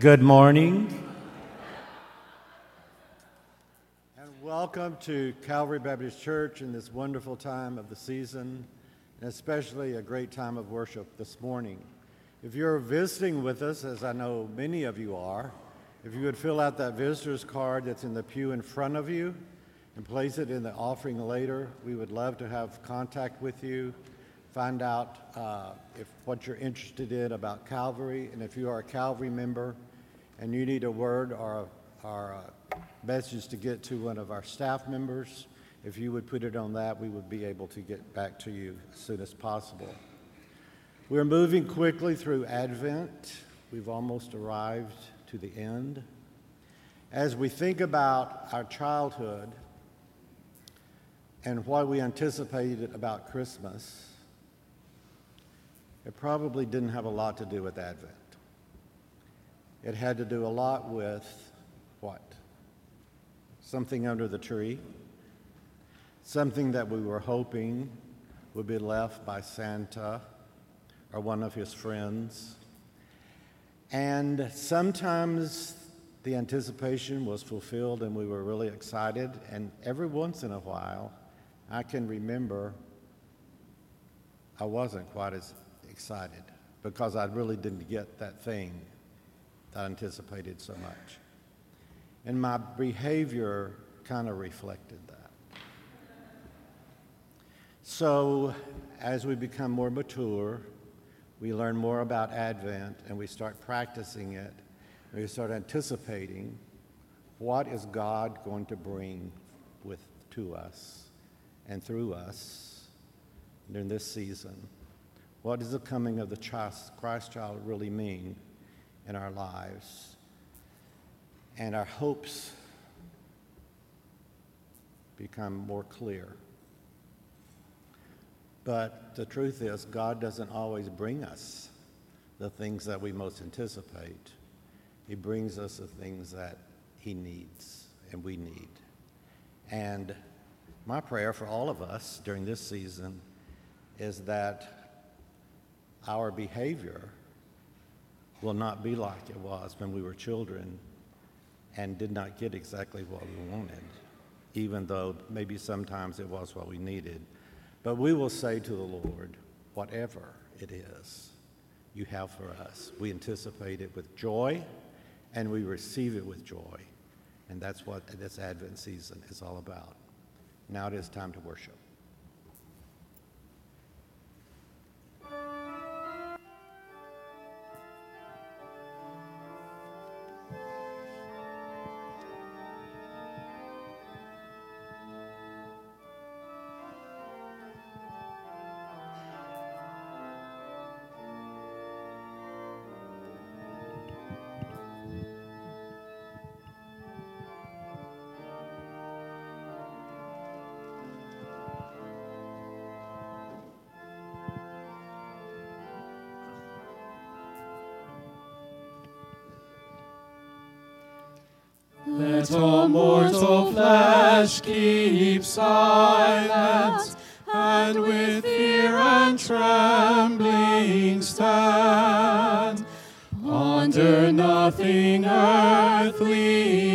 Good morning. And welcome to Calvary Baptist Church in this wonderful time of the season, and especially a great time of worship this morning. If you're visiting with us, as I know many of you are, if you would fill out that visitor's card that's in the pew in front of you and place it in the offering later, we would love to have contact with you find out uh, if what you're interested in about Calvary, and if you are a Calvary member and you need a word or a, or a message to get to one of our staff members, if you would put it on that, we would be able to get back to you as soon as possible. We're moving quickly through Advent. We've almost arrived to the end. As we think about our childhood and what we anticipated about Christmas, it probably didn't have a lot to do with Advent. It had to do a lot with what? Something under the tree, something that we were hoping would be left by Santa or one of his friends. And sometimes the anticipation was fulfilled and we were really excited. And every once in a while, I can remember I wasn't quite as excited because I really didn't get that thing that anticipated so much. And my behavior kind of reflected that. So, as we become more mature, we learn more about Advent and we start practicing it. we start anticipating what is God going to bring with to us and through us during this season. What does the coming of the Christ child really mean in our lives? And our hopes become more clear. But the truth is, God doesn't always bring us the things that we most anticipate. He brings us the things that He needs and we need. And my prayer for all of us during this season is that our behavior will not be like it was when we were children and did not get exactly what we wanted, even though maybe sometimes it was what we needed. But we will say to the Lord, whatever it is you have for us, we anticipate it with joy and we receive it with joy. And that's what this Advent season is all about. Now it is time to worship. Nothing earthly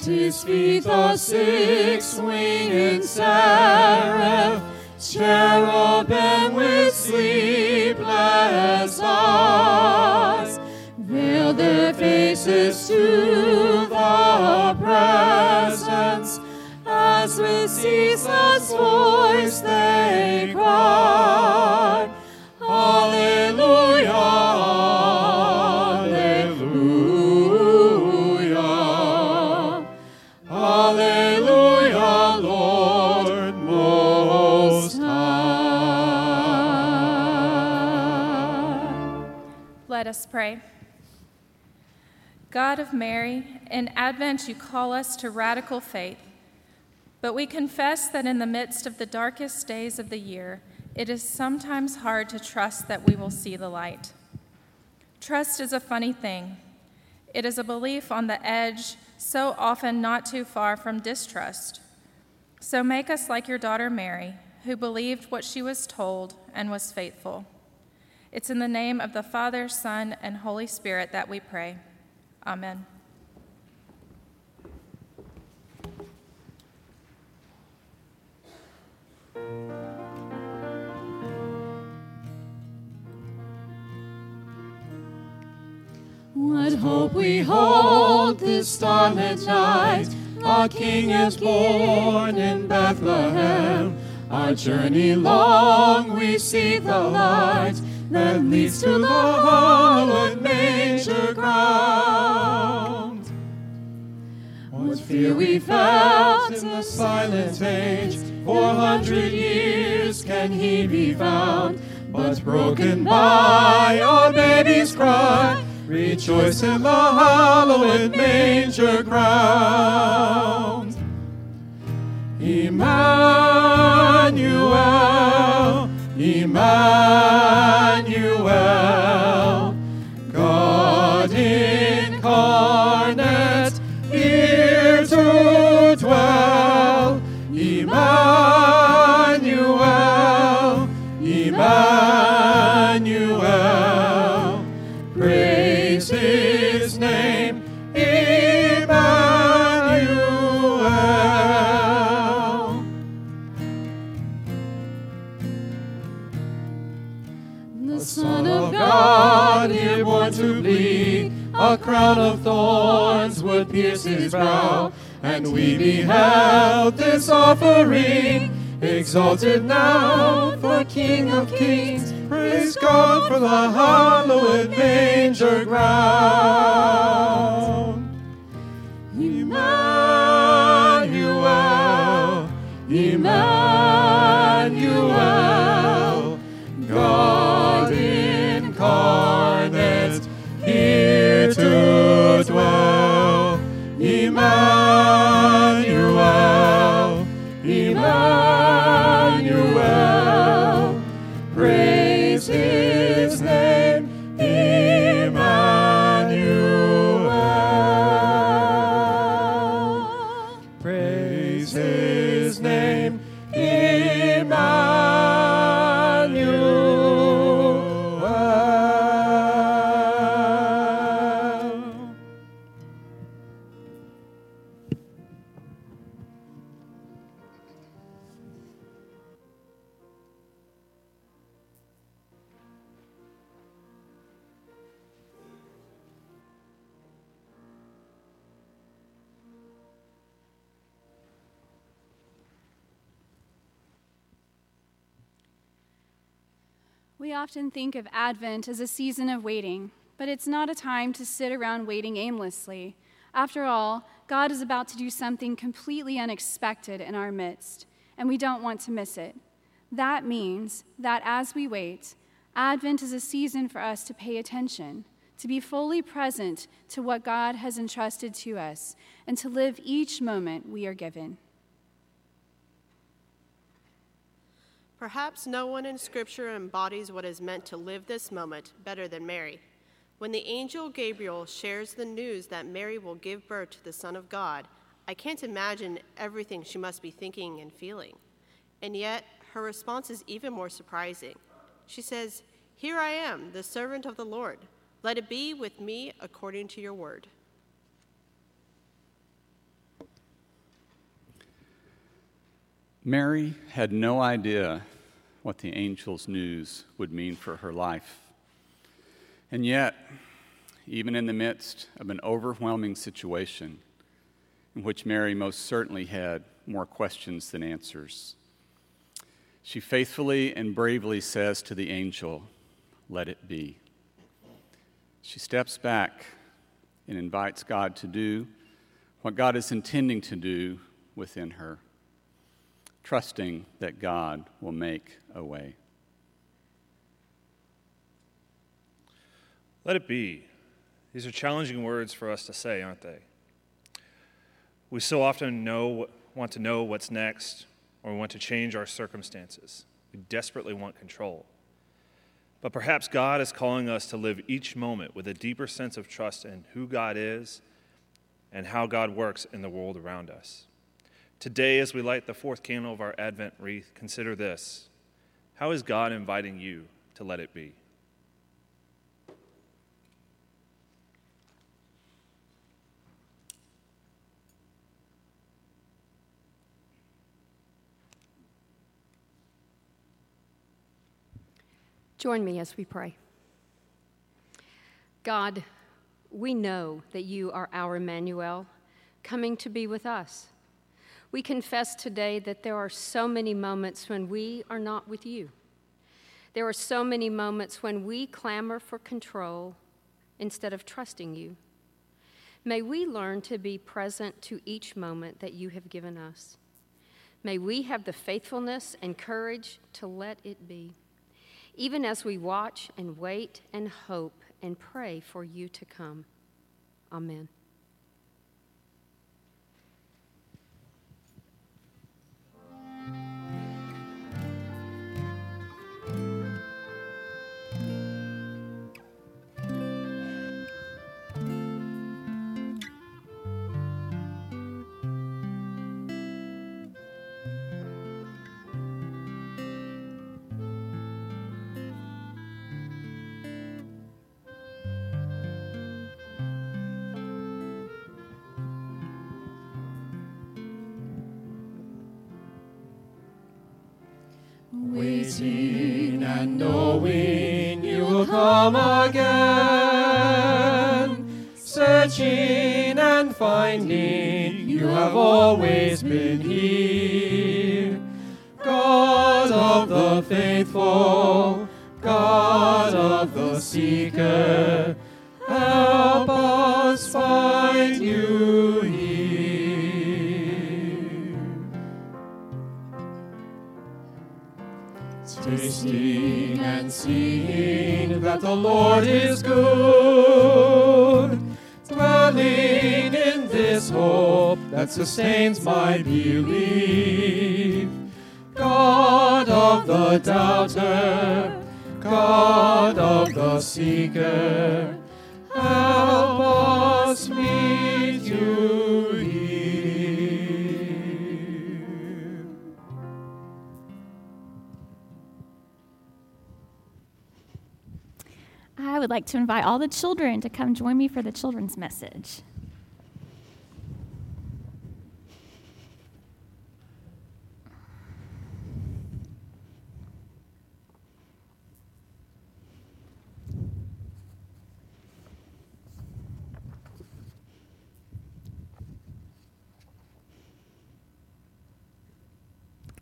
At his feet the six-winged seraph, cherubim with sleepless eyes, veil their faces to the presence, as with ceaseless voice God of Mary, in Advent you call us to radical faith, but we confess that in the midst of the darkest days of the year, it is sometimes hard to trust that we will see the light. Trust is a funny thing. It is a belief on the edge, so often not too far from distrust. So make us like your daughter Mary, who believed what she was told and was faithful. It's in the name of the Father, Son, and Holy Spirit that we pray. Amen. What hope we hold this starlit night! Our King is born in Bethlehem. Our journey long we see the light that leads to the hallowed manger ground. What fear we felt in the silent age, four hundred years can he be found, but broken by our baby's cry. Rejoice in the hallowed manger ground. Emmanuel, Emmanuel, God incarnate, here to dwell. Emmanuel, Emmanuel, praise his name, crown of thorns would pierce his brow, and we beheld this offering. Exalted now, for King of Kings, praise God for the hallowed manger ground. Emmanuel, Emmanuel, often think of Advent as a season of waiting, but it's not a time to sit around waiting aimlessly. After all, God is about to do something completely unexpected in our midst, and we don't want to miss it. That means that as we wait, Advent is a season for us to pay attention, to be fully present to what God has entrusted to us, and to live each moment we are given. Perhaps no one in Scripture embodies what is meant to live this moment better than Mary. When the angel Gabriel shares the news that Mary will give birth to the Son of God, I can't imagine everything she must be thinking and feeling. And yet, her response is even more surprising. She says, Here I am, the servant of the Lord. Let it be with me according to your word. Mary had no idea what the angel's news would mean for her life. And yet, even in the midst of an overwhelming situation in which Mary most certainly had more questions than answers, she faithfully and bravely says to the angel, Let it be. She steps back and invites God to do what God is intending to do within her, trusting that God will make a way. Let it be. These are challenging words for us to say, aren't they? We so often know, want to know what's next, or we want to change our circumstances. We desperately want control. But perhaps God is calling us to live each moment with a deeper sense of trust in who God is and how God works in the world around us. Today, as we light the fourth candle of our Advent wreath, consider this How is God inviting you to let it be? Join me as we pray. God, we know that you are our Emmanuel, coming to be with us. We confess today that there are so many moments when we are not with you. There are so many moments when we clamor for control instead of trusting you. May we learn to be present to each moment that you have given us. May we have the faithfulness and courage to let it be even as we watch and wait and hope and pray for you to come. Amen. Come again. Searching and finding you have always been here. God of the faithful, God of the seeker, the Lord is good, dwelling in this hope that sustains my belief. God of the doubter, God of the seeker, I would like to invite all the children to come join me for the children's message.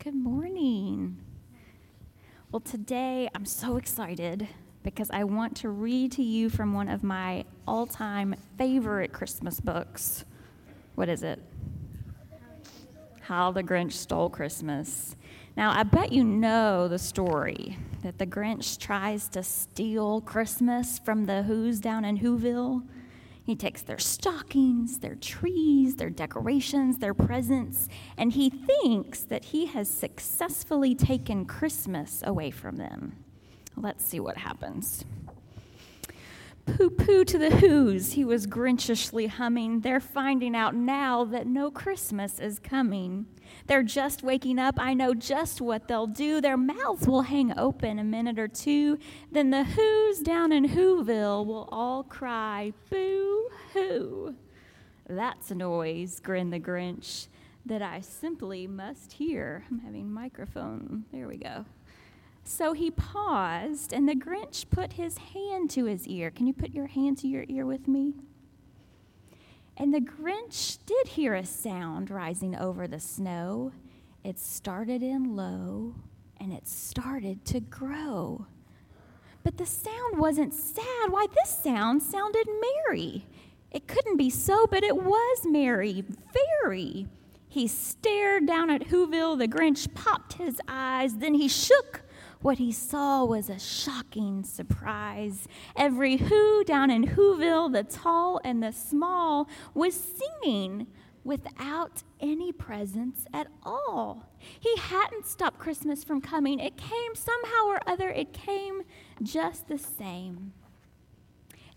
Good morning. Well, today I'm so excited because I want to read to you from one of my all time favorite Christmas books. What is it? How the Grinch Stole Christmas. Now, I bet you know the story that the Grinch tries to steal Christmas from the Who's down in Whoville. He takes their stockings, their trees, their decorations, their presents, and he thinks that he has successfully taken Christmas away from them. Let's see what happens. Pooh pooh to the Who's, he was grinchishly humming. They're finding out now that no Christmas is coming. They're just waking up. I know just what they'll do. Their mouths will hang open a minute or two. Then the Who's down in Whoville will all cry, Boo hoo. That's a noise, grinned the Grinch. that I simply must hear. I'm having microphone. There we go. So he paused, and the Grinch put his hand to his ear. Can you put your hand to your ear with me? And the Grinch did hear a sound rising over the snow. It started in low and it started to grow. But the sound wasn't sad. Why, this sound sounded merry. It couldn't be so, but it was merry, very. He stared down at Whoville. The Grinch popped his eyes. Then he shook what he saw was a shocking surprise. Every Who down in Whoville, the tall and the small, was singing without any presents at all. He hadn't stopped Christmas from coming. It came somehow or other, it came just the same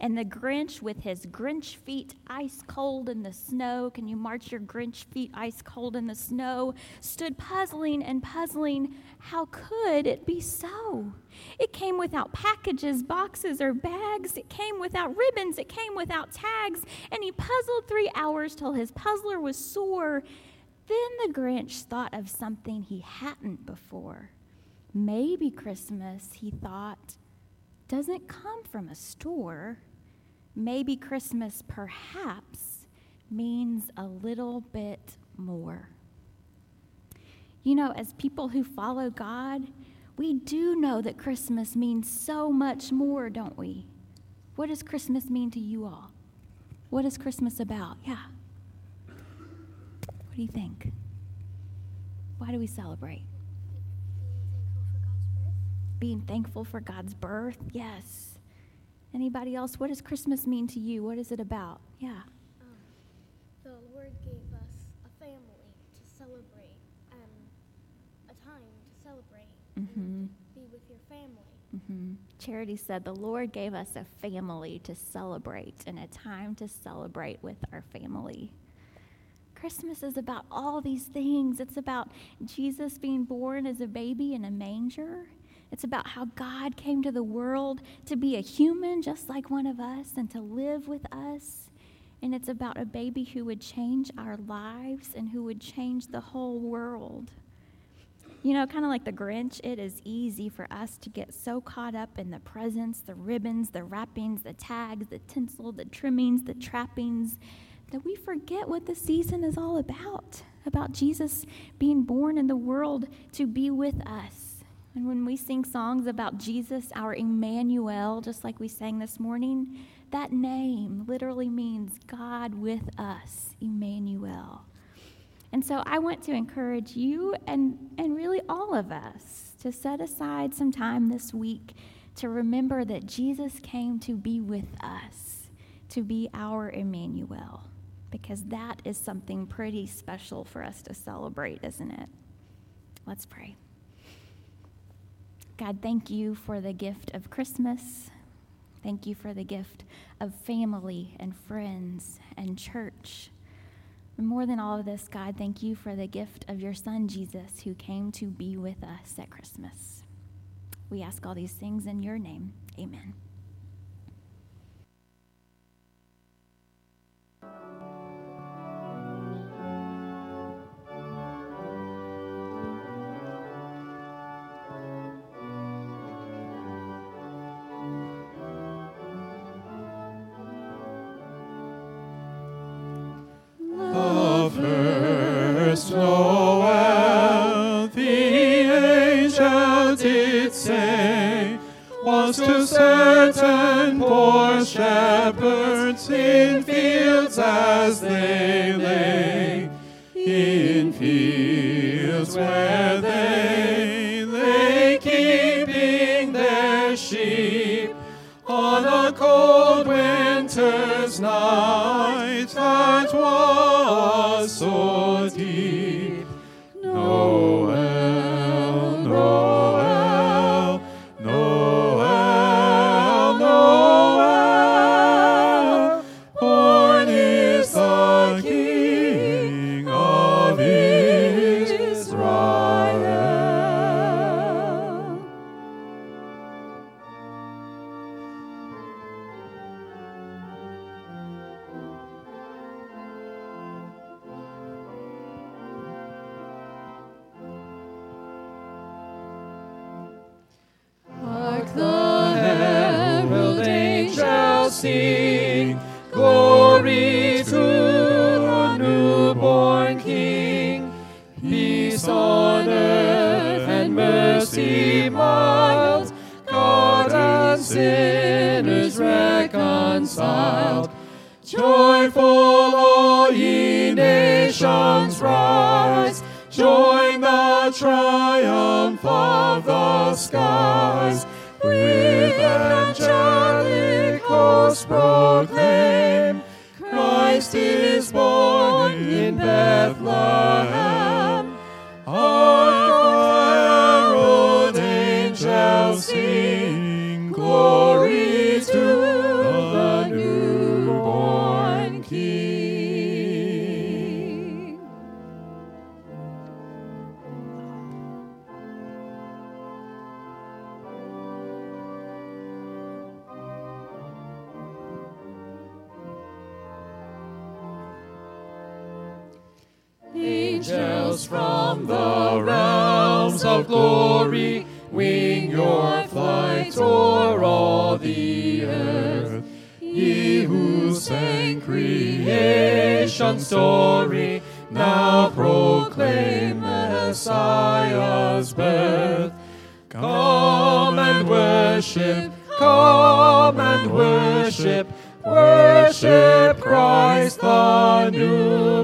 and the Grinch with his Grinch feet ice cold in the snow. Can you march your Grinch feet ice cold in the snow? Stood puzzling and puzzling. How could it be so? It came without packages, boxes, or bags. It came without ribbons. It came without tags. And he puzzled three hours till his puzzler was sore. Then the Grinch thought of something he hadn't before. Maybe Christmas, he thought, doesn't come from a store maybe Christmas perhaps means a little bit more. You know, as people who follow God, we do know that Christmas means so much more, don't we? What does Christmas mean to you all? What is Christmas about? Yeah. What do you think? Why do we celebrate? Being thankful for God's birth? Yes. Anybody else? What does Christmas mean to you? What is it about? Yeah. Um, the Lord gave us a family to celebrate and a time to celebrate mm-hmm. and be with your family. Mm-hmm. Charity said, The Lord gave us a family to celebrate and a time to celebrate with our family. Christmas is about all these things. It's about Jesus being born as a baby in a manger. It's about how God came to the world to be a human just like one of us and to live with us. And it's about a baby who would change our lives and who would change the whole world. You know, kind of like the Grinch, it is easy for us to get so caught up in the presents, the ribbons, the wrappings, the tags, the tinsel, the trimmings, the trappings, that we forget what the season is all about about Jesus being born in the world to be with us and when we sing songs about Jesus, our Emmanuel, just like we sang this morning, that name literally means God with us, Emmanuel. And so I want to encourage you and, and really all of us to set aside some time this week to remember that Jesus came to be with us, to be our Emmanuel, because that is something pretty special for us to celebrate, isn't it? Let's pray. God, thank you for the gift of Christmas. Thank you for the gift of family and friends and church. And more than all of this, God, thank you for the gift of your son, Jesus, who came to be with us at Christmas. We ask all these things in your name. Amen. Joyful all ye nations rise, join the triumph of the skies. With angelic hosts proclaim, Christ is born in Bethlehem. Sang creation's story, now proclaim Messiah's birth. Come and worship, come and worship, worship Christ the newborn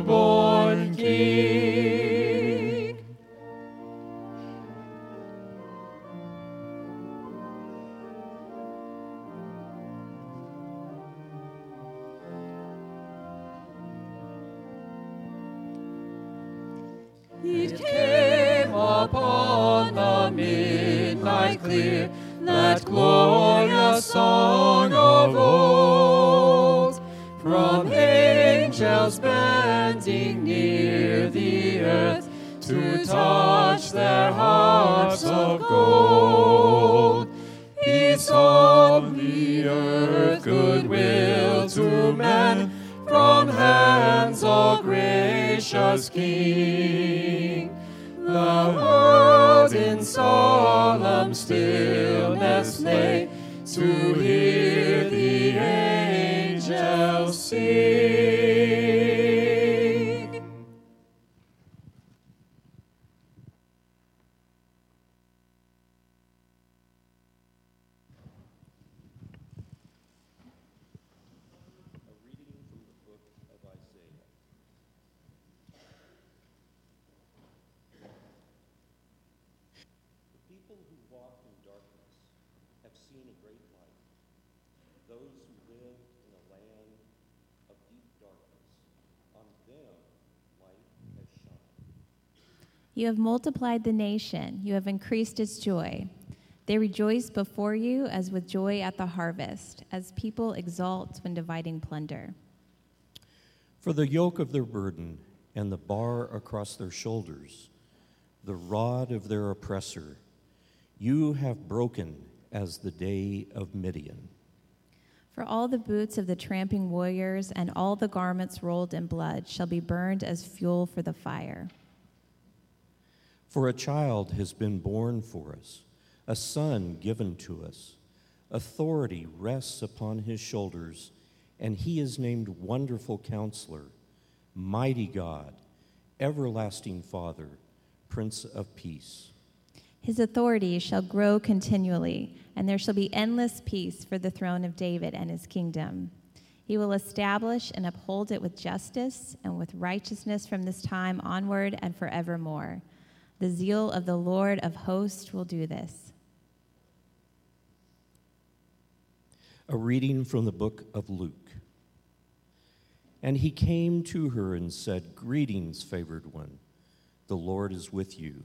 song of old. From angels bending near the earth to touch their harps of gold. Peace on the earth, goodwill to men, from hands of gracious King. The world in solemn stillness lay to hear the angels sing. People who walked in darkness have seen a great light. Those who lived in a land of deep darkness, on them light has shone. You have multiplied the nation, you have increased its joy. They rejoice before you as with joy at the harvest, as people exult when dividing plunder. For the yoke of their burden and the bar across their shoulders, the rod of their oppressor, you have broken as the day of Midian. For all the boots of the tramping warriors and all the garments rolled in blood shall be burned as fuel for the fire. For a child has been born for us, a son given to us. Authority rests upon his shoulders, and he is named Wonderful Counselor, Mighty God, Everlasting Father, Prince of Peace. His authority shall grow continually, and there shall be endless peace for the throne of David and his kingdom. He will establish and uphold it with justice and with righteousness from this time onward and forevermore. The zeal of the Lord of hosts will do this. A reading from the book of Luke. And he came to her and said, Greetings, favored one. The Lord is with you.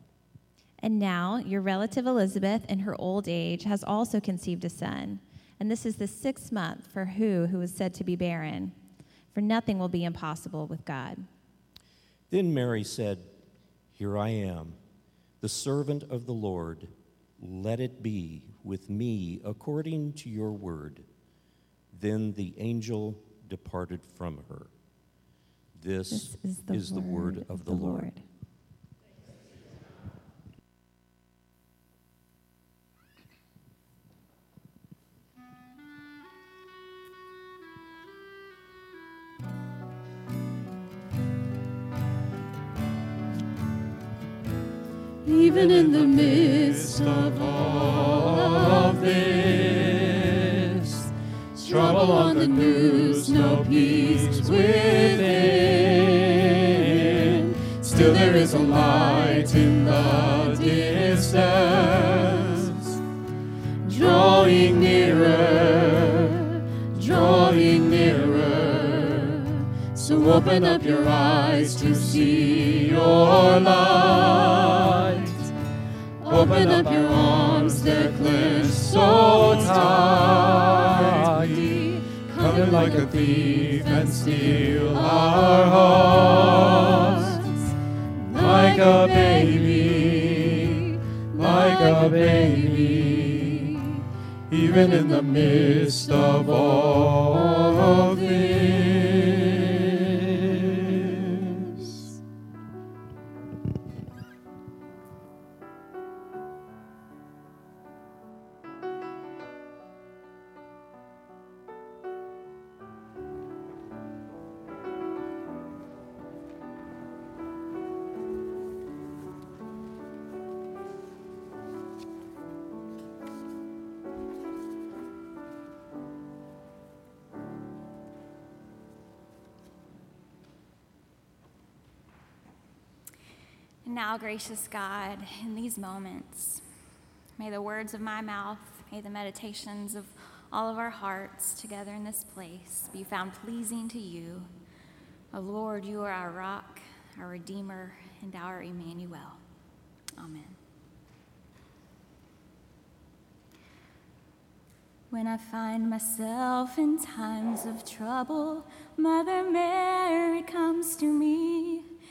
And now, your relative Elizabeth, in her old age, has also conceived a son. And this is the sixth month for who who was said to be barren. For nothing will be impossible with God. Then Mary said, Here I am, the servant of the Lord. Let it be with me according to your word. Then the angel departed from her. This, This is the, is the word, of the Lord. Even in the midst of all this. Trouble on the news, no peace within. Still there is a light in the distance, drawing nearer, drawing nearer. So open up your eyes to see your light. Open up your arms, they're clenched so tight. Come in like a thief and steal our hearts. Like a baby, like a baby. Even in the midst of all of gracious God, in these moments, may the words of my mouth, may the meditations of all of our hearts together in this place be found pleasing to you. O Lord, you are our rock, our Redeemer, and our Emmanuel. Amen. When I find myself in times of trouble, Mother Mary comes to me,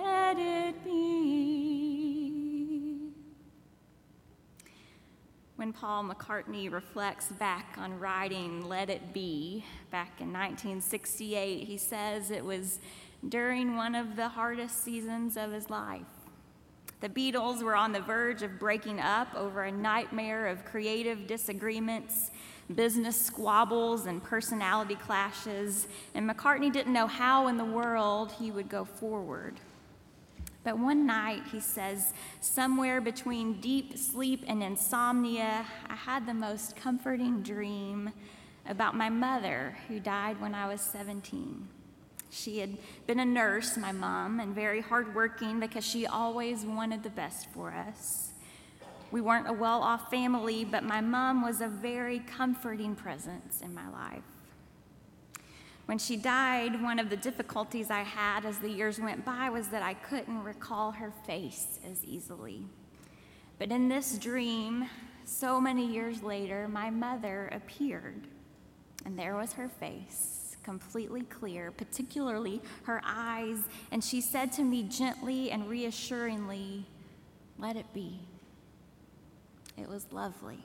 let it be. When Paul McCartney reflects back on writing Let It Be back in 1968, he says it was during one of the hardest seasons of his life. The Beatles were on the verge of breaking up over a nightmare of creative disagreements, business squabbles, and personality clashes, and McCartney didn't know how in the world he would go forward. But one night, he says, somewhere between deep sleep and insomnia, I had the most comforting dream about my mother who died when I was 17. She had been a nurse, my mom, and very hardworking because she always wanted the best for us. We weren't a well off family, but my mom was a very comforting presence in my life. When she died, one of the difficulties I had as the years went by was that I couldn't recall her face as easily. But in this dream, so many years later, my mother appeared, and there was her face, completely clear, particularly her eyes, and she said to me gently and reassuringly, Let it be. It was lovely.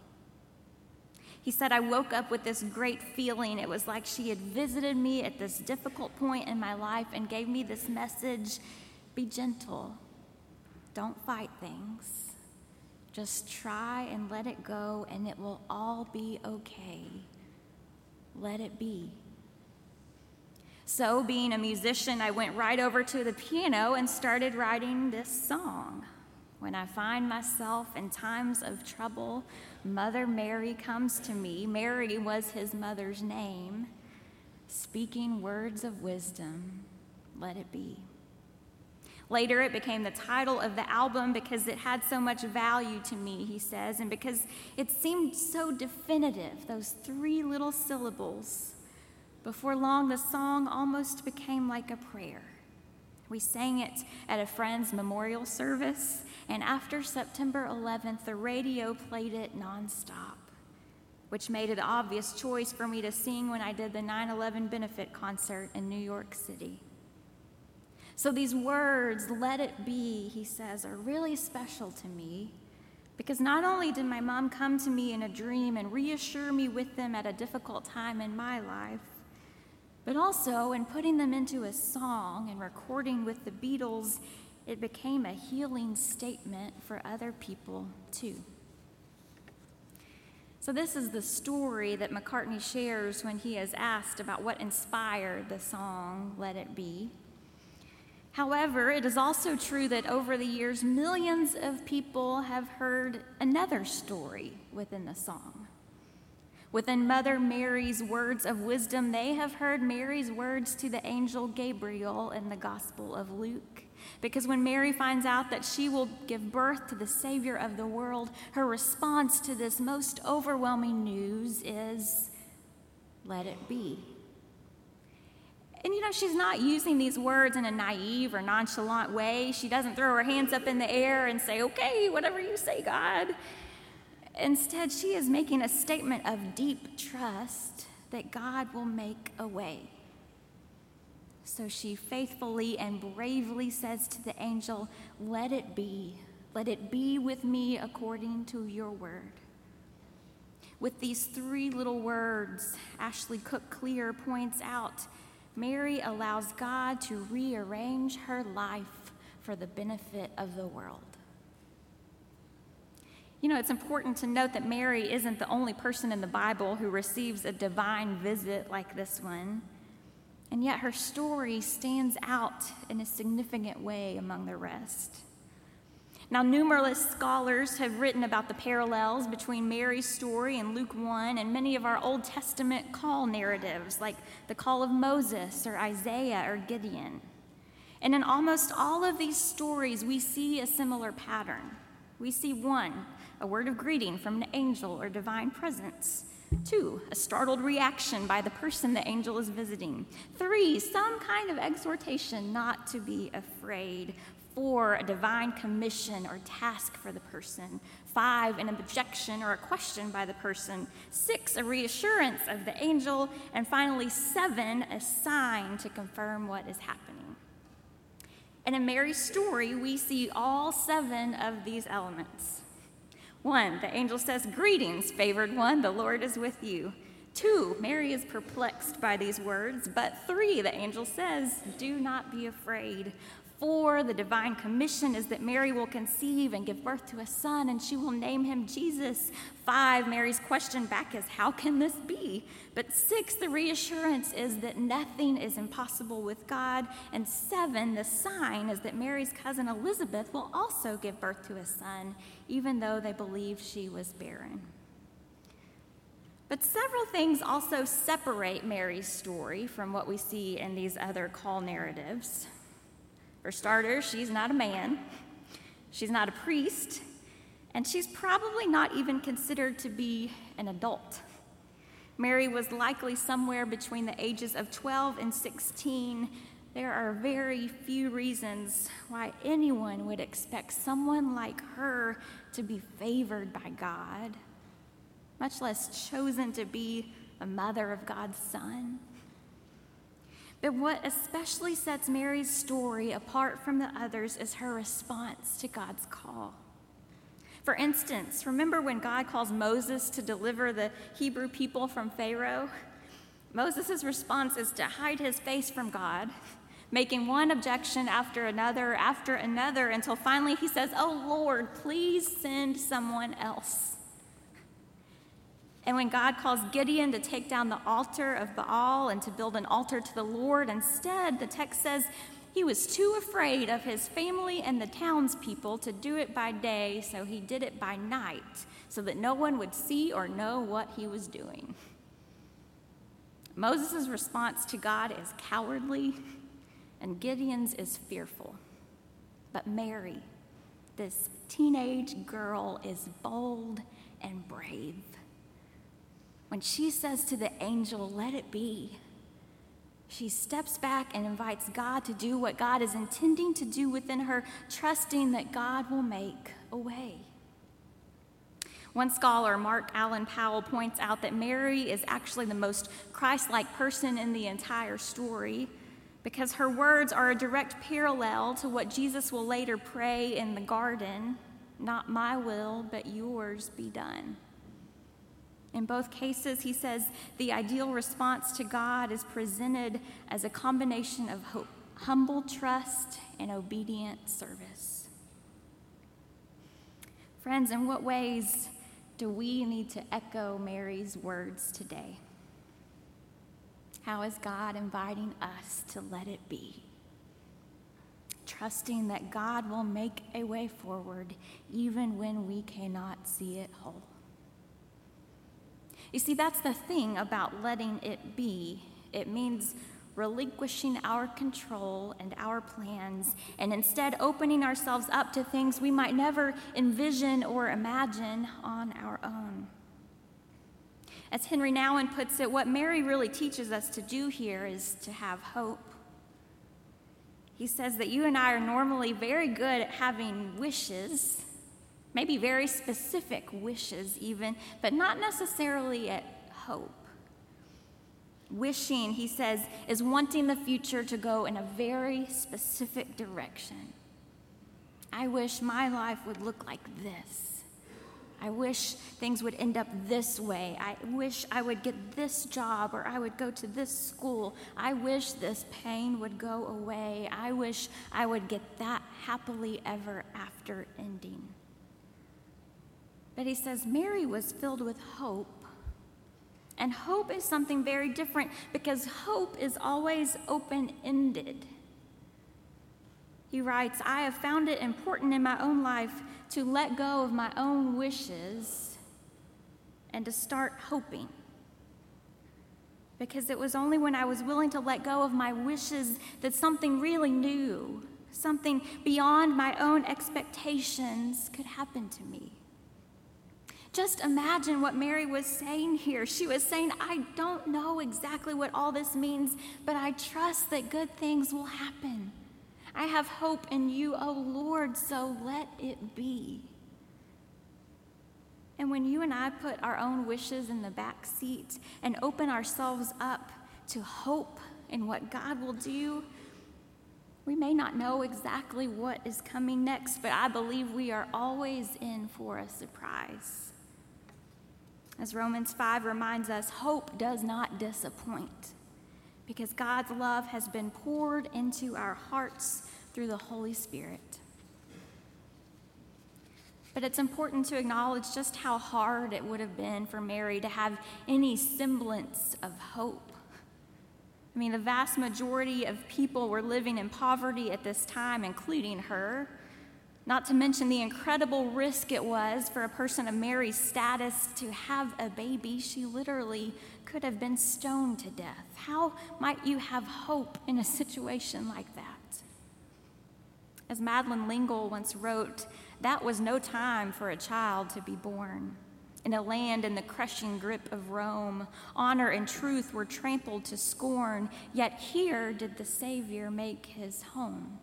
He said, I woke up with this great feeling. It was like she had visited me at this difficult point in my life and gave me this message be gentle, don't fight things. Just try and let it go, and it will all be okay. Let it be. So, being a musician, I went right over to the piano and started writing this song. When I find myself in times of trouble, Mother Mary comes to me. Mary was his mother's name, speaking words of wisdom. Let it be. Later, it became the title of the album because it had so much value to me, he says, and because it seemed so definitive, those three little syllables. Before long, the song almost became like a prayer. We sang it at a friend's memorial service, and after September 11th, the radio played it nonstop, which made it an obvious choice for me to sing when I did the 9 11 benefit concert in New York City. So these words, let it be, he says, are really special to me because not only did my mom come to me in a dream and reassure me with them at a difficult time in my life, but also, in putting them into a song and recording with the Beatles, it became a healing statement for other people too. So, this is the story that McCartney shares when he is asked about what inspired the song Let It Be. However, it is also true that over the years, millions of people have heard another story within the song. Within Mother Mary's words of wisdom, they have heard Mary's words to the angel Gabriel in the Gospel of Luke. Because when Mary finds out that she will give birth to the Savior of the world, her response to this most overwhelming news is, Let it be. And you know, she's not using these words in a naive or nonchalant way. She doesn't throw her hands up in the air and say, Okay, whatever you say, God. Instead, she is making a statement of deep trust that God will make a way. So she faithfully and bravely says to the angel, Let it be. Let it be with me according to your word. With these three little words, Ashley Cook Clear points out Mary allows God to rearrange her life for the benefit of the world. You know, it's important to note that Mary isn't the only person in the Bible who receives a divine visit like this one. And yet her story stands out in a significant way among the rest. Now, numerous scholars have written about the parallels between Mary's story and Luke 1 and many of our Old Testament call narratives, like the call of Moses or Isaiah or Gideon. And in almost all of these stories, we see a similar pattern. We see one, a word of greeting from an angel or divine presence. Two, a startled reaction by the person the angel is visiting. Three, some kind of exhortation not to be afraid. Four, a divine commission or task for the person. Five, an objection or a question by the person. Six, a reassurance of the angel. And finally, seven, a sign to confirm what is happening. And in Mary's story, we see all seven of these elements. One, the angel says, Greetings, favored one, the Lord is with you. Two, Mary is perplexed by these words. But three, the angel says, Do not be afraid. Four, the divine commission is that Mary will conceive and give birth to a son, and she will name him Jesus. Five, Mary's question back is, How can this be? But six, the reassurance is that nothing is impossible with God. And seven, the sign is that Mary's cousin Elizabeth will also give birth to a son, even though they believe she was barren. But several things also separate Mary's story from what we see in these other call narratives. For starters, she's not a man, she's not a priest, and she's probably not even considered to be an adult. Mary was likely somewhere between the ages of 12 and 16. There are very few reasons why anyone would expect someone like her to be favored by God, much less chosen to be a mother of God's son. But what especially sets Mary's story apart from the others is her response to God's call. For instance, remember when God calls Moses to deliver the Hebrew people from Pharaoh? Moses' response is to hide his face from God, making one objection after another after another until finally he says, Oh Lord, please send someone else. And when God calls Gideon to take down the altar of Baal and to build an altar to the Lord, instead, the text says he was too afraid of his family and the townspeople to do it by day, so he did it by night, so that no one would see or know what he was doing. Moses' response to God is cowardly, and Gideon's is fearful. But Mary, this teenage girl, is bold and brave. When she says to the angel, Let it be, she steps back and invites God to do what God is intending to do within her, trusting that God will make a way. One scholar, Mark Allen Powell, points out that Mary is actually the most Christ like person in the entire story because her words are a direct parallel to what Jesus will later pray in the garden Not my will, but yours be done. In both cases, he says the ideal response to God is presented as a combination of hope, humble trust and obedient service. Friends, in what ways do we need to echo Mary's words today? How is God inviting us to let it be? Trusting that God will make a way forward even when we cannot see it whole. You see, that's the thing about letting it be. It means relinquishing our control and our plans, and instead opening ourselves up to things we might never envision or imagine on our own. As Henri Nouwen puts it, what Mary really teaches us to do here is to have hope. He says that you and I are normally very good at having wishes maybe very specific wishes, even, but not necessarily at hope. Wishing, he says, is wanting the future to go in a very specific direction. I wish my life would look like this. I wish things would end up this way. I wish I would get this job or I would go to this school. I wish this pain would go away. I wish I would get that happily ever after ending. But he says Mary was filled with hope. And hope is something very different because hope is always open ended. He writes, I have found it important in my own life to let go of my own wishes and to start hoping. Because it was only when I was willing to let go of my wishes that something really new, something beyond my own expectations, could happen to me. Just imagine what Mary was saying here. She was saying, I don't know exactly what all this means, but I trust that good things will happen. I have hope in you, O Lord, so let it be. And when you and I put our own wishes in the back seat and open ourselves up to hope in what God will do, we may not know exactly what is coming next, but I believe we are always in for a surprise. As Romans 5 reminds us, hope does not disappoint because God's love has been poured into our hearts through the Holy Spirit. But it's important to acknowledge just how hard it would have been for Mary to have any semblance of hope. I mean, the vast majority of people were living in poverty at this time, including her not to mention the incredible risk it was for a person of Mary's status to have a baby. She literally could have been stoned to death. How might you have hope in a situation like that? As Madeleine L'Engle once wrote, that was no time for a child to be born. In a land in the crushing grip of Rome, honor and truth were trampled to scorn, yet here did the Savior make his home.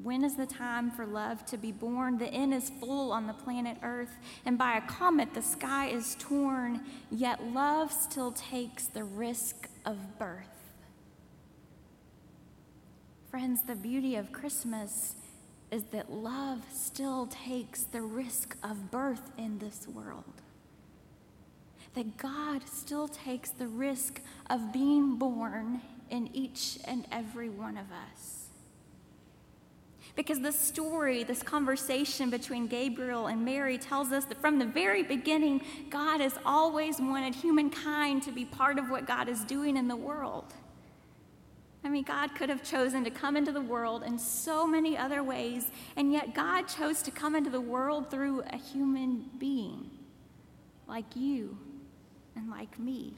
When is the time for love to be born? The inn is full on the planet Earth, and by a comet the sky is torn, yet love still takes the risk of birth. Friends, the beauty of Christmas is that love still takes the risk of birth in this world. That God still takes the risk of being born in each and every one of us. Because the story, this conversation between Gabriel and Mary tells us that from the very beginning, God has always wanted humankind to be part of what God is doing in the world. I mean, God could have chosen to come into the world in so many other ways, and yet God chose to come into the world through a human being like you and like me.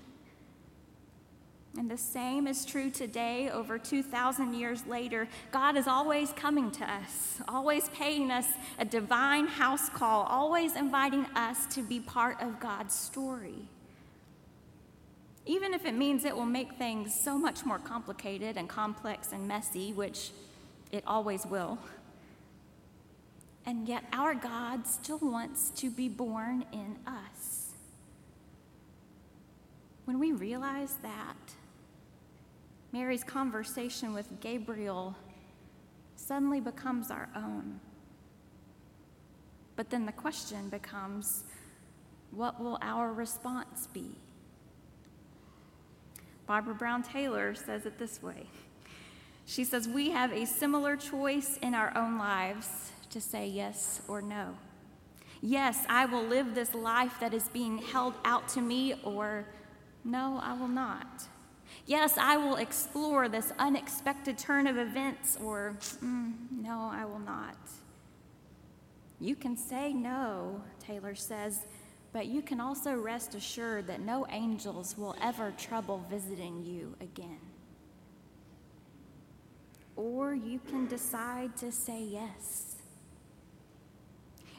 And the same is true today, over 2,000 years later. God is always coming to us, always paying us a divine house call, always inviting us to be part of God's story. Even if it means it will make things so much more complicated and complex and messy, which it always will. And yet, our God still wants to be born in us. When we realize that, Mary's conversation with Gabriel suddenly becomes our own. But then the question becomes what will our response be? Barbara Brown Taylor says it this way She says, We have a similar choice in our own lives to say yes or no. Yes, I will live this life that is being held out to me, or no, I will not. Yes, I will explore this unexpected turn of events, or mm, no, I will not. You can say no, Taylor says, but you can also rest assured that no angels will ever trouble visiting you again. Or you can decide to say yes.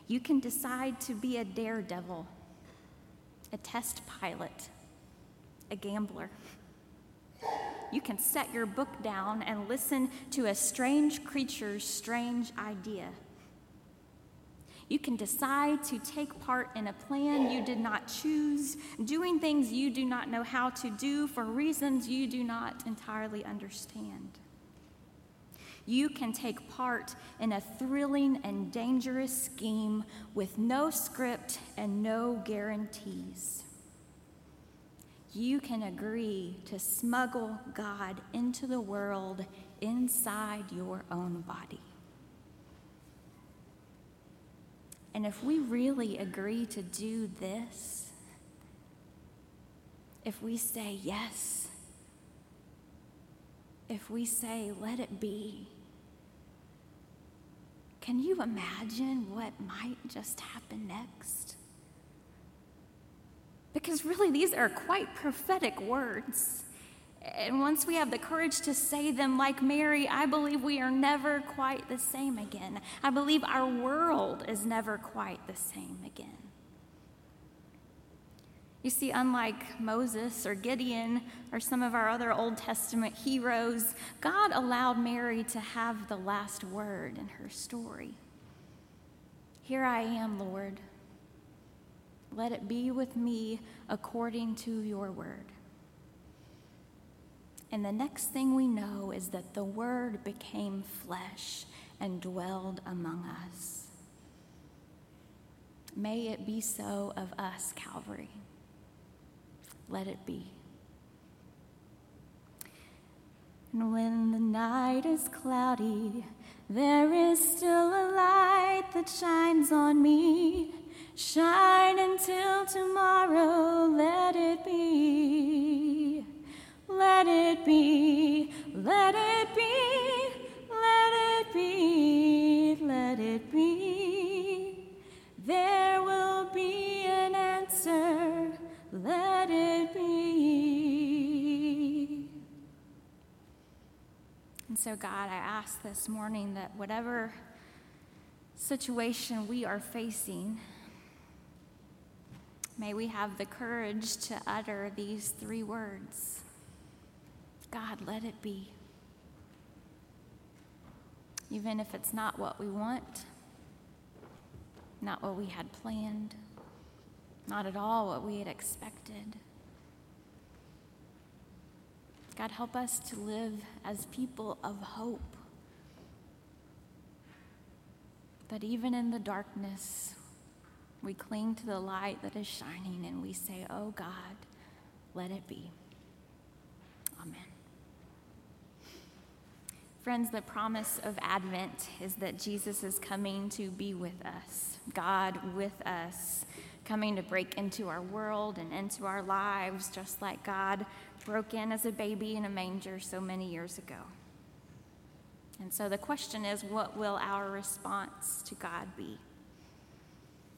You can decide to be a daredevil, a test pilot, a gambler. You can set your book down and listen to a strange creature's strange idea. You can decide to take part in a plan you did not choose, doing things you do not know how to do for reasons you do not entirely understand. You can take part in a thrilling and dangerous scheme with no script and no guarantees you can agree to smuggle God into the world inside your own body. And if we really agree to do this, if we say yes, if we say, let it be, can you imagine what might just happen next? Because really, these are quite prophetic words. And once we have the courage to say them like Mary, I believe we are never quite the same again. I believe our world is never quite the same again. You see, unlike Moses or Gideon or some of our other Old Testament heroes, God allowed Mary to have the last word in her story. Here I am, Lord. Let it be with me according to your word. And the next thing we know is that the word became flesh and dwelled among us. May it be so of us, Calvary. Let it be. And when the night is cloudy, there is still a light that shines on me. Shine until tomorrow, let it be. Let it be, let it be, let it be, let it be. There will be an answer, let it be. And so, God, I ask this morning that whatever situation we are facing, May we have the courage to utter these three words God, let it be. Even if it's not what we want, not what we had planned, not at all what we had expected. God, help us to live as people of hope. That even in the darkness, we cling to the light that is shining and we say, Oh God, let it be. Amen. Friends, the promise of Advent is that Jesus is coming to be with us, God with us, coming to break into our world and into our lives, just like God broke in as a baby in a manger so many years ago. And so the question is what will our response to God be?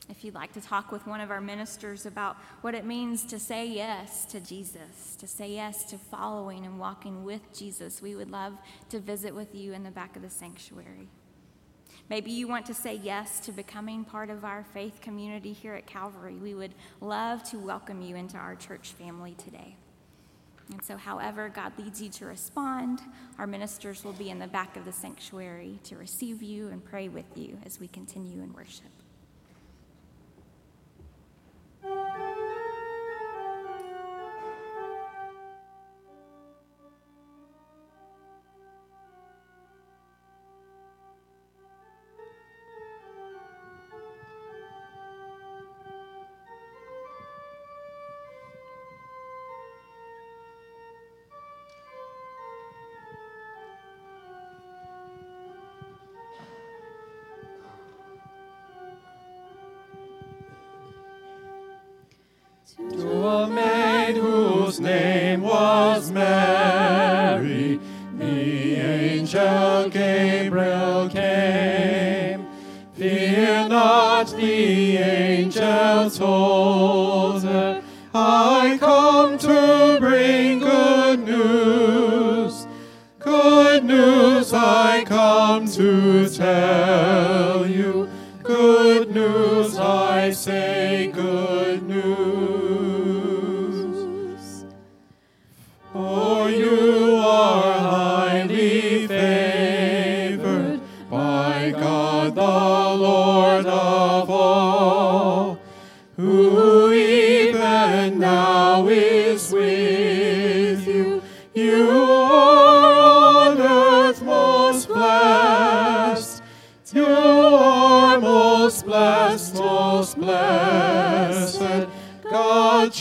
If you'd like to talk with one of our ministers about what it means to say yes to Jesus, to say yes to following and walking with Jesus, we would love to visit with you in the back of the sanctuary. Maybe you want to say yes to becoming part of our faith community here at Calvary. We would love to welcome you into our church family today. And so, however God leads you to respond, our ministers will be in the back of the sanctuary to receive you and pray with you as we continue in worship.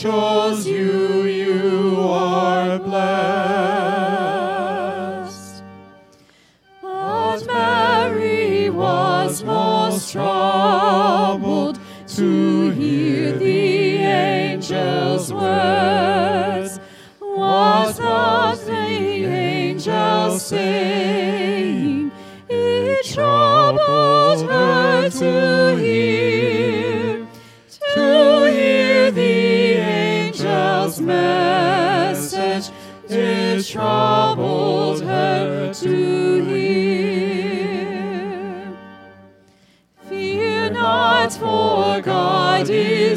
God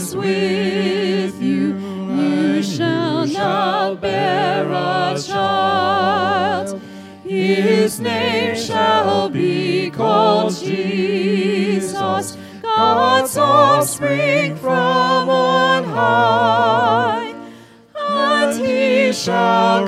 is with you. You shall not bear a child. His name shall be called Jesus, God's offspring from on high. And he shall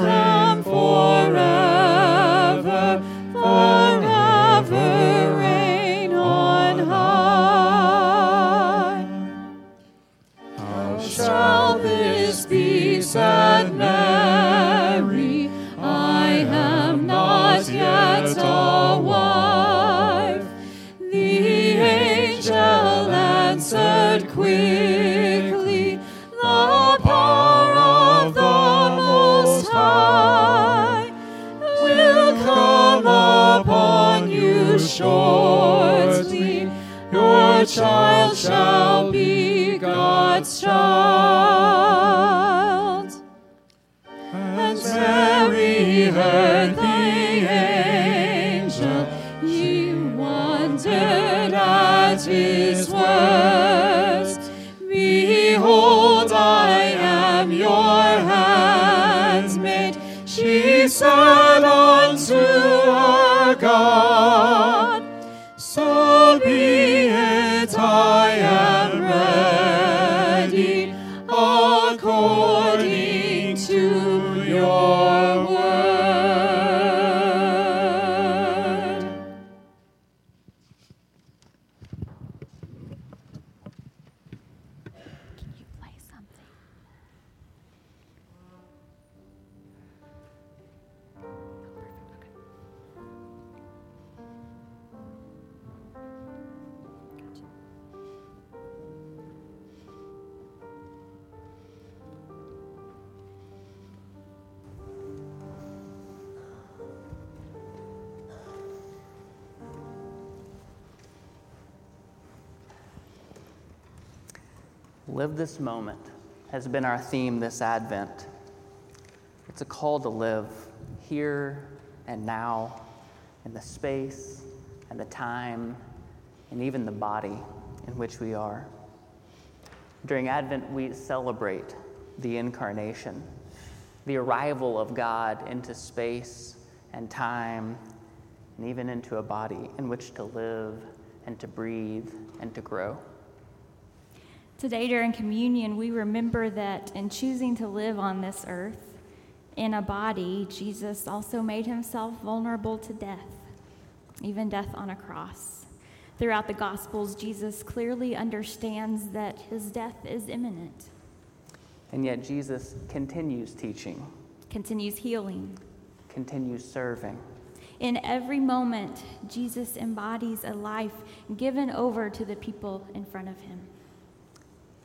shortly. Your child shall be God's child. This moment has been our theme this Advent. It's a call to live here and now, in the space and the time, and even the body in which we are. During Advent, we celebrate the incarnation, the arrival of God into space and time, and even into a body in which to live and to breathe and to grow. Today, during communion, we remember that in choosing to live on this earth in a body, Jesus also made himself vulnerable to death, even death on a cross. Throughout the Gospels, Jesus clearly understands that his death is imminent. And yet, Jesus continues teaching, continues healing, continues serving. In every moment, Jesus embodies a life given over to the people in front of him.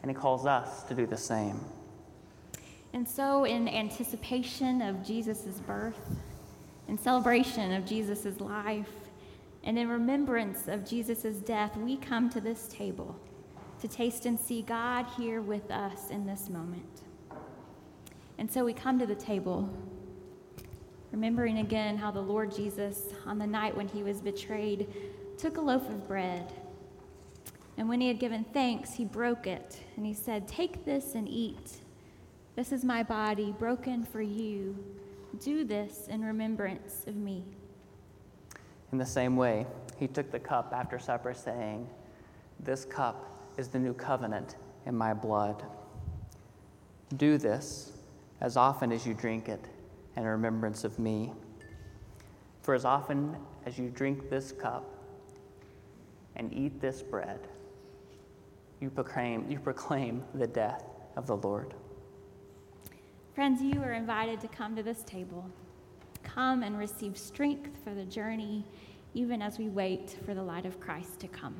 And he calls us to do the same. And so, in anticipation of Jesus' birth, in celebration of Jesus' life, and in remembrance of Jesus' death, we come to this table to taste and see God here with us in this moment. And so we come to the table, remembering again how the Lord Jesus, on the night when he was betrayed, took a loaf of bread. And when he had given thanks, he broke it, and he said, Take this and eat. This is my body broken for you. Do this in remembrance of me. In the same way, he took the cup after supper, saying, This cup is the new covenant in my blood. Do this as often as you drink it in remembrance of me. For as often as you drink this cup and eat this bread, you proclaim, you proclaim the death of the Lord. Friends, you are invited to come to this table. Come and receive strength for the journey, even as we wait for the light of Christ to come.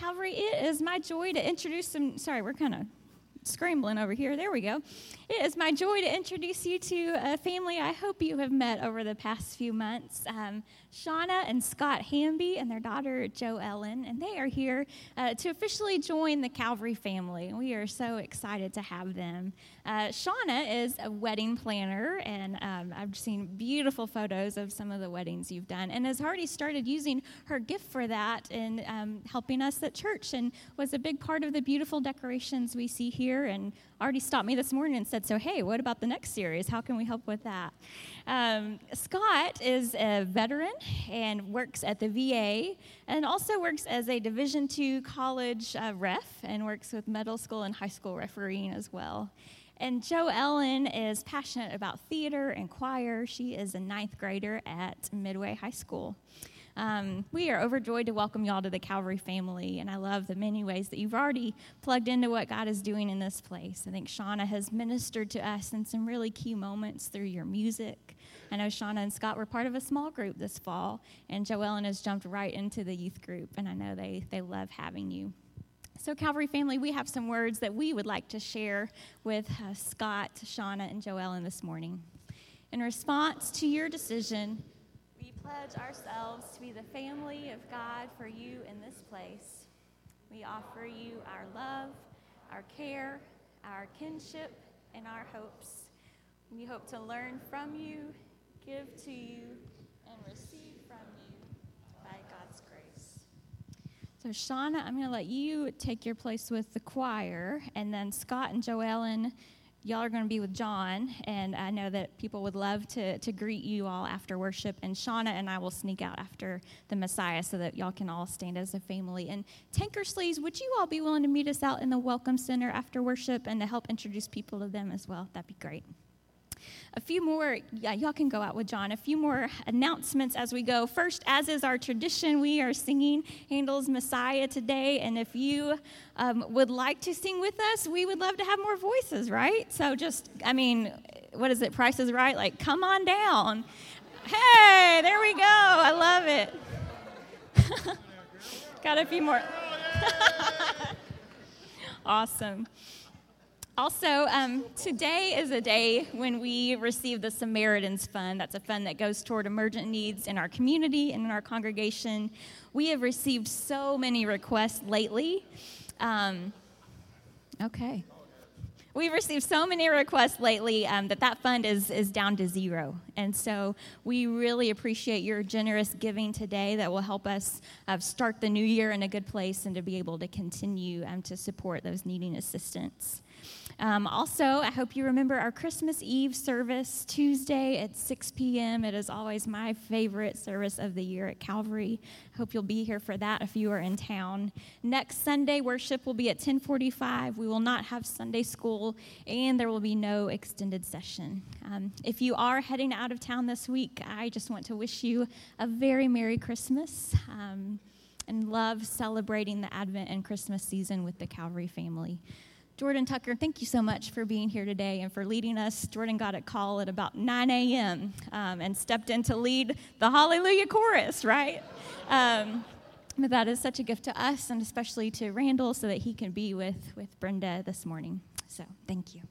Calvary, it is my joy to introduce some. Sorry, we're kind of scrambling over here. There we go. It is my joy to introduce you to a family I hope you have met over the past few months. Um, Shauna and Scott Hamby and their daughter Jo Ellen, and they are here uh, to officially join the Calvary family. We are so excited to have them. Uh, Shauna is a wedding planner, and um, I've seen beautiful photos of some of the weddings you've done, and has already started using her gift for that in um, helping us at church, and was a big part of the beautiful decorations we see here, and already stopped me this morning and said, "So hey, what about the next series? How can we help with that?" Um, Scott is a veteran and works at the VA, and also works as a Division II college uh, ref, and works with middle school and high school refereeing as well. And Jo Ellen is passionate about theater and choir. She is a ninth grader at Midway High School. Um, we are overjoyed to welcome y'all to the Calvary family, and I love the many ways that you've already plugged into what God is doing in this place. I think Shauna has ministered to us in some really key moments through your music. I know Shauna and Scott were part of a small group this fall, and Joellen has jumped right into the youth group, and I know they, they love having you. So, Calvary family, we have some words that we would like to share with uh, Scott, Shauna, and Joellen this morning. In response to your decision pledge ourselves to be the family of God for you in this place. We offer you our love, our care, our kinship, and our hopes. We hope to learn from you, give to you, and receive from you by God's grace. So, Shauna, I'm going to let you take your place with the choir, and then Scott and Jo Ellen y'all are going to be with John, and I know that people would love to, to greet you all after worship. And Shauna and I will sneak out after the Messiah so that y'all can all stand as a family. And Tankersleys, would you all be willing to meet us out in the Welcome Center after worship and to help introduce people to them as well? That'd be great. A few more, yeah, y'all can go out with John. A few more announcements as we go. First, as is our tradition, we are singing Handel's Messiah today. And if you um, would like to sing with us, we would love to have more voices, right? So just, I mean, what is it? Price is right? Like, come on down. Hey, there we go. I love it. Got a few more. awesome. Also, um, today is a day when we receive the Samaritans Fund. That's a fund that goes toward emergent needs in our community and in our congregation. We have received so many requests lately. Um, okay. We've received so many requests lately um, that that fund is, is down to zero. And so we really appreciate your generous giving today that will help us uh, start the new year in a good place and to be able to continue um, to support those needing assistance. Um, also, I hope you remember our Christmas Eve service Tuesday at 6 p.m. It is always my favorite service of the year at Calvary. I hope you'll be here for that if you are in town. Next Sunday, worship will be at 1045. We will not have Sunday school, and there will be no extended session. Um, if you are heading out of town this week, I just want to wish you a very Merry Christmas. Um, and love celebrating the Advent and Christmas season with the Calvary family. Jordan Tucker, thank you so much for being here today and for leading us. Jordan got a call at about 9 a.m. Um, and stepped in to lead the Hallelujah chorus, right? Um, but that is such a gift to us and especially to Randall so that he can be with, with Brenda this morning. So thank you.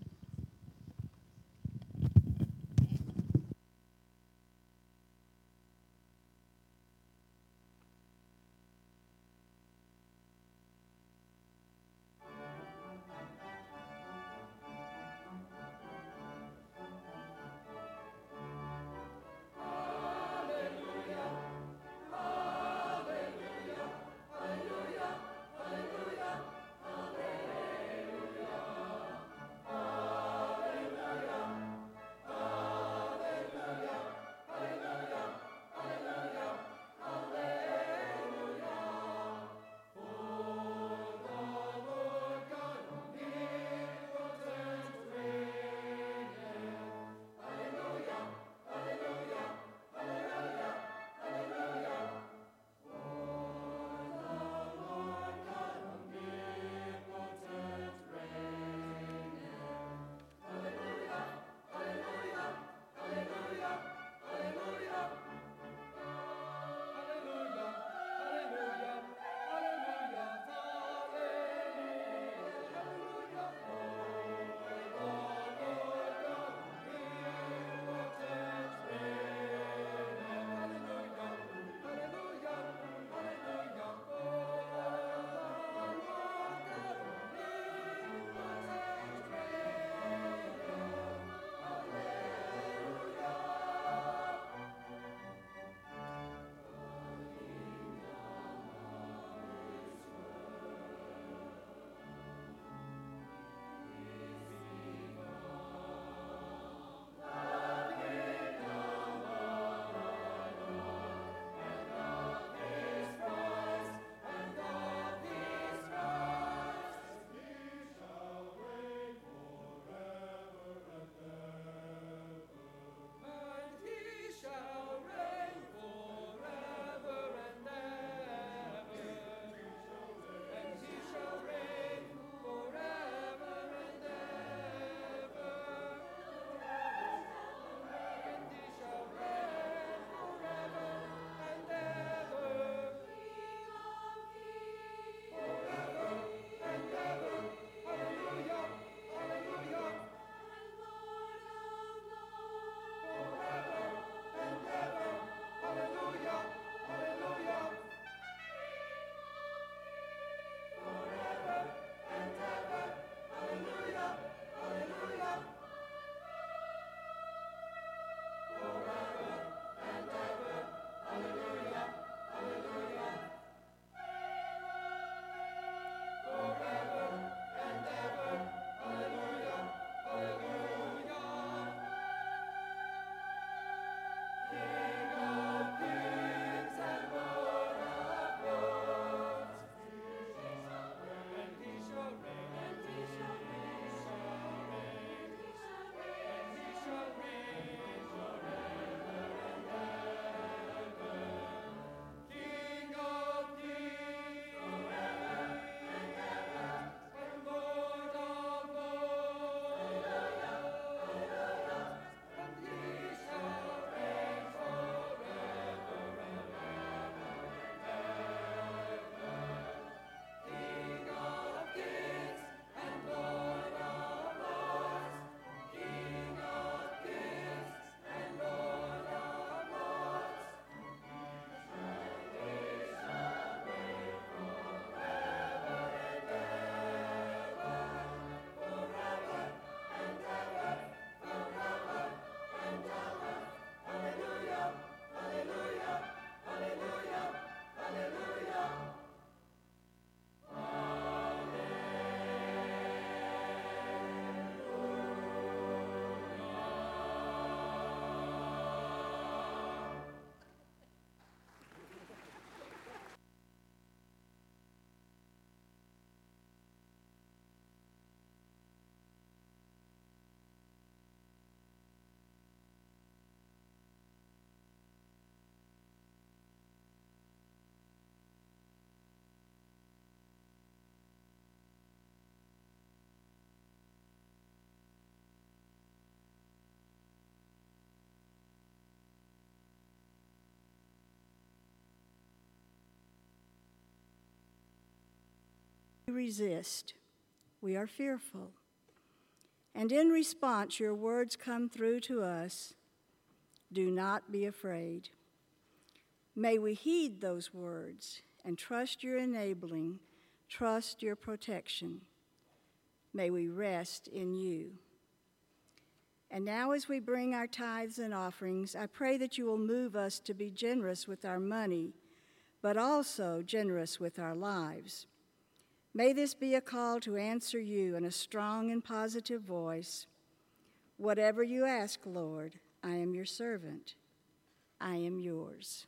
Resist. We are fearful. And in response, your words come through to us do not be afraid. May we heed those words and trust your enabling, trust your protection. May we rest in you. And now, as we bring our tithes and offerings, I pray that you will move us to be generous with our money, but also generous with our lives. May this be a call to answer you in a strong and positive voice. Whatever you ask, Lord, I am your servant. I am yours.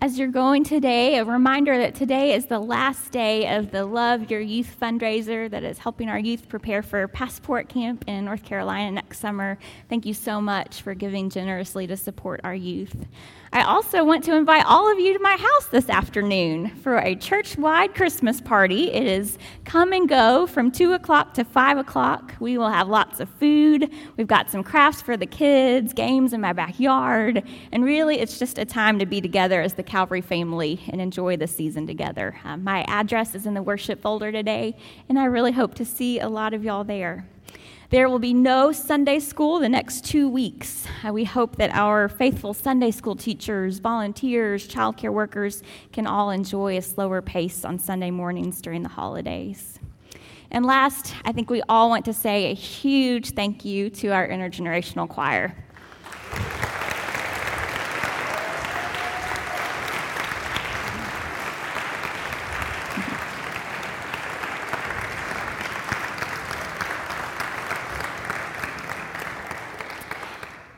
As you're going today, a reminder that today is the last day of the Love Your Youth fundraiser that is helping our youth prepare for Passport Camp in North Carolina next summer. Thank you so much for giving generously to support our youth. I also want to invite all of you to my house this afternoon for a church wide Christmas party. It is come and go from 2 o'clock to 5 o'clock. We will have lots of food. We've got some crafts for the kids, games in my backyard, and really it's just a time to be together as the Calvary family and enjoy the season together. Um, my address is in the worship folder today, and I really hope to see a lot of y'all there. There will be no Sunday school the next two weeks. Uh, we hope that our faithful Sunday school teachers, volunteers, childcare workers can all enjoy a slower pace on Sunday mornings during the holidays. And last, I think we all want to say a huge thank you to our intergenerational choir.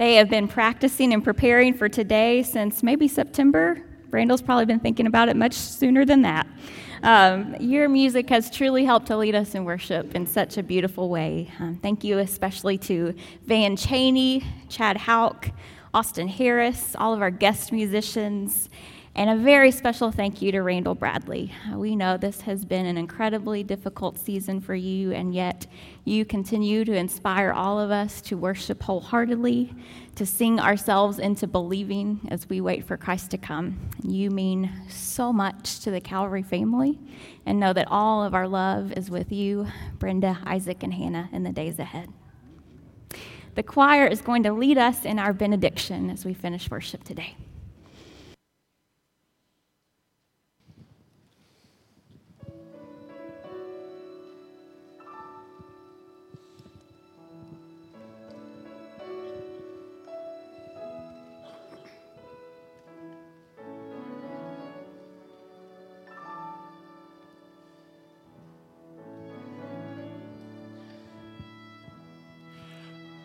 They have been practicing and preparing for today since maybe September. Randall's probably been thinking about it much sooner than that. Um, your music has truly helped to lead us in worship in such a beautiful way. Um, thank you especially to Van Cheney, Chad Hauk, Austin Harris, all of our guest musicians, and a very special thank you to Randall Bradley. We know this has been an incredibly difficult season for you, and yet you continue to inspire all of us to worship wholeheartedly, to sing ourselves into believing as we wait for Christ to come. You mean so much to the Calvary family, and know that all of our love is with you, Brenda, Isaac, and Hannah, in the days ahead. The choir is going to lead us in our benediction as we finish worship today.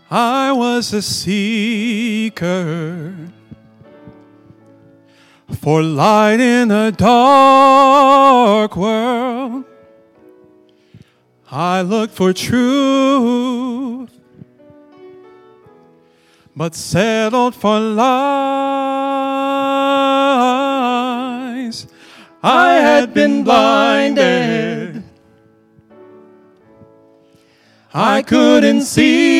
I was a seeker for light in a dark world. I looked for truth, but settled for lies. I had been blinded. I couldn't see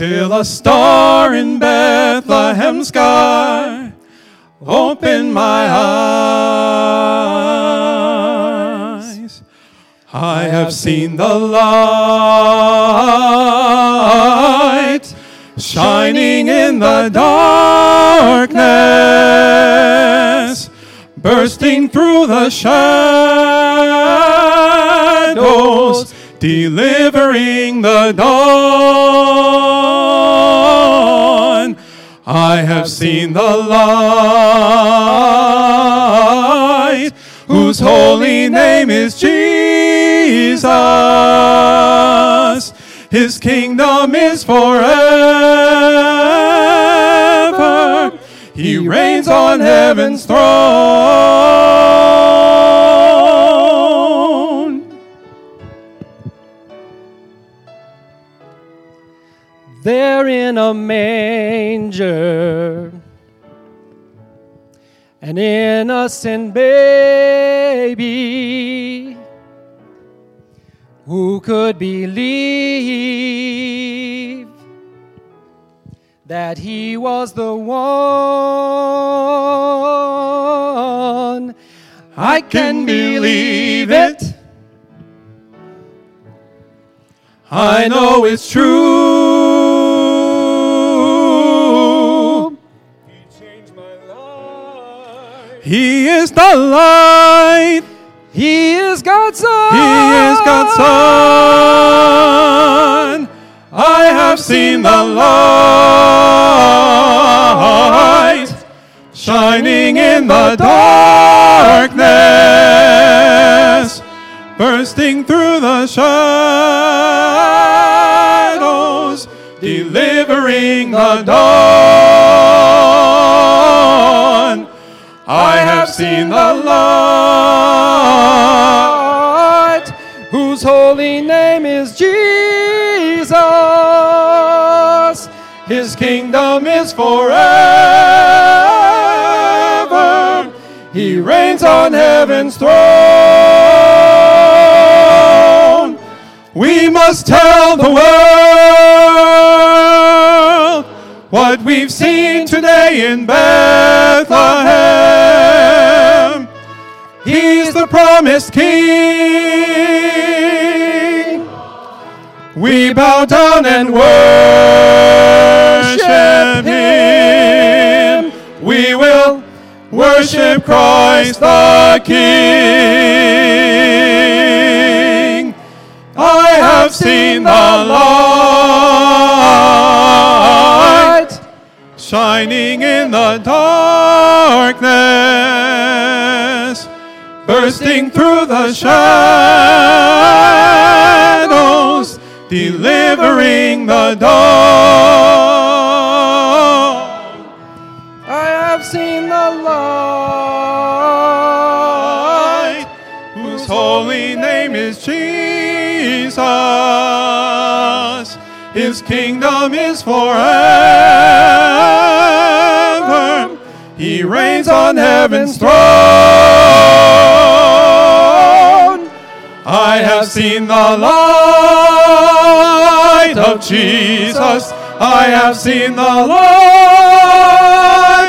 till a star in Bethlehem sky opened my eyes. I have seen the light shining in the darkness, bursting through the shadows, delivering the dawn. I have seen the light, whose holy name is Jesus. His kingdom is forever. He reigns on heaven's throne. There in a manger. An innocent baby who could believe that he was the one. I can believe it. I know it's true. He is the light. He is God's son. He is God's son. I have seen the light shining in the darkness, bursting through the shadows, delivering the dawn. I have seen the light, whose holy name is Jesus. His kingdom is forever. He reigns on heaven's throne. We must tell the world what we've seen today in Bethlehem. He's the promised King. We bow down and worship Him. We will worship Christ the King. I have seen the light shining in the darkness, bursting through the shadows, delivering the dawn. I have seen the light, whose holy name is Jesus. His kingdom is forever. He reigns on heaven's throne. I have seen the light of Jesus. I have seen the light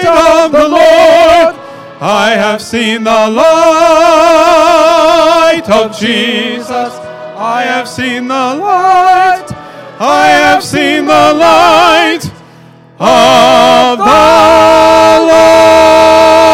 of the Lord. I have seen the light of Jesus. I have seen the light. I have seen the light of the Lord.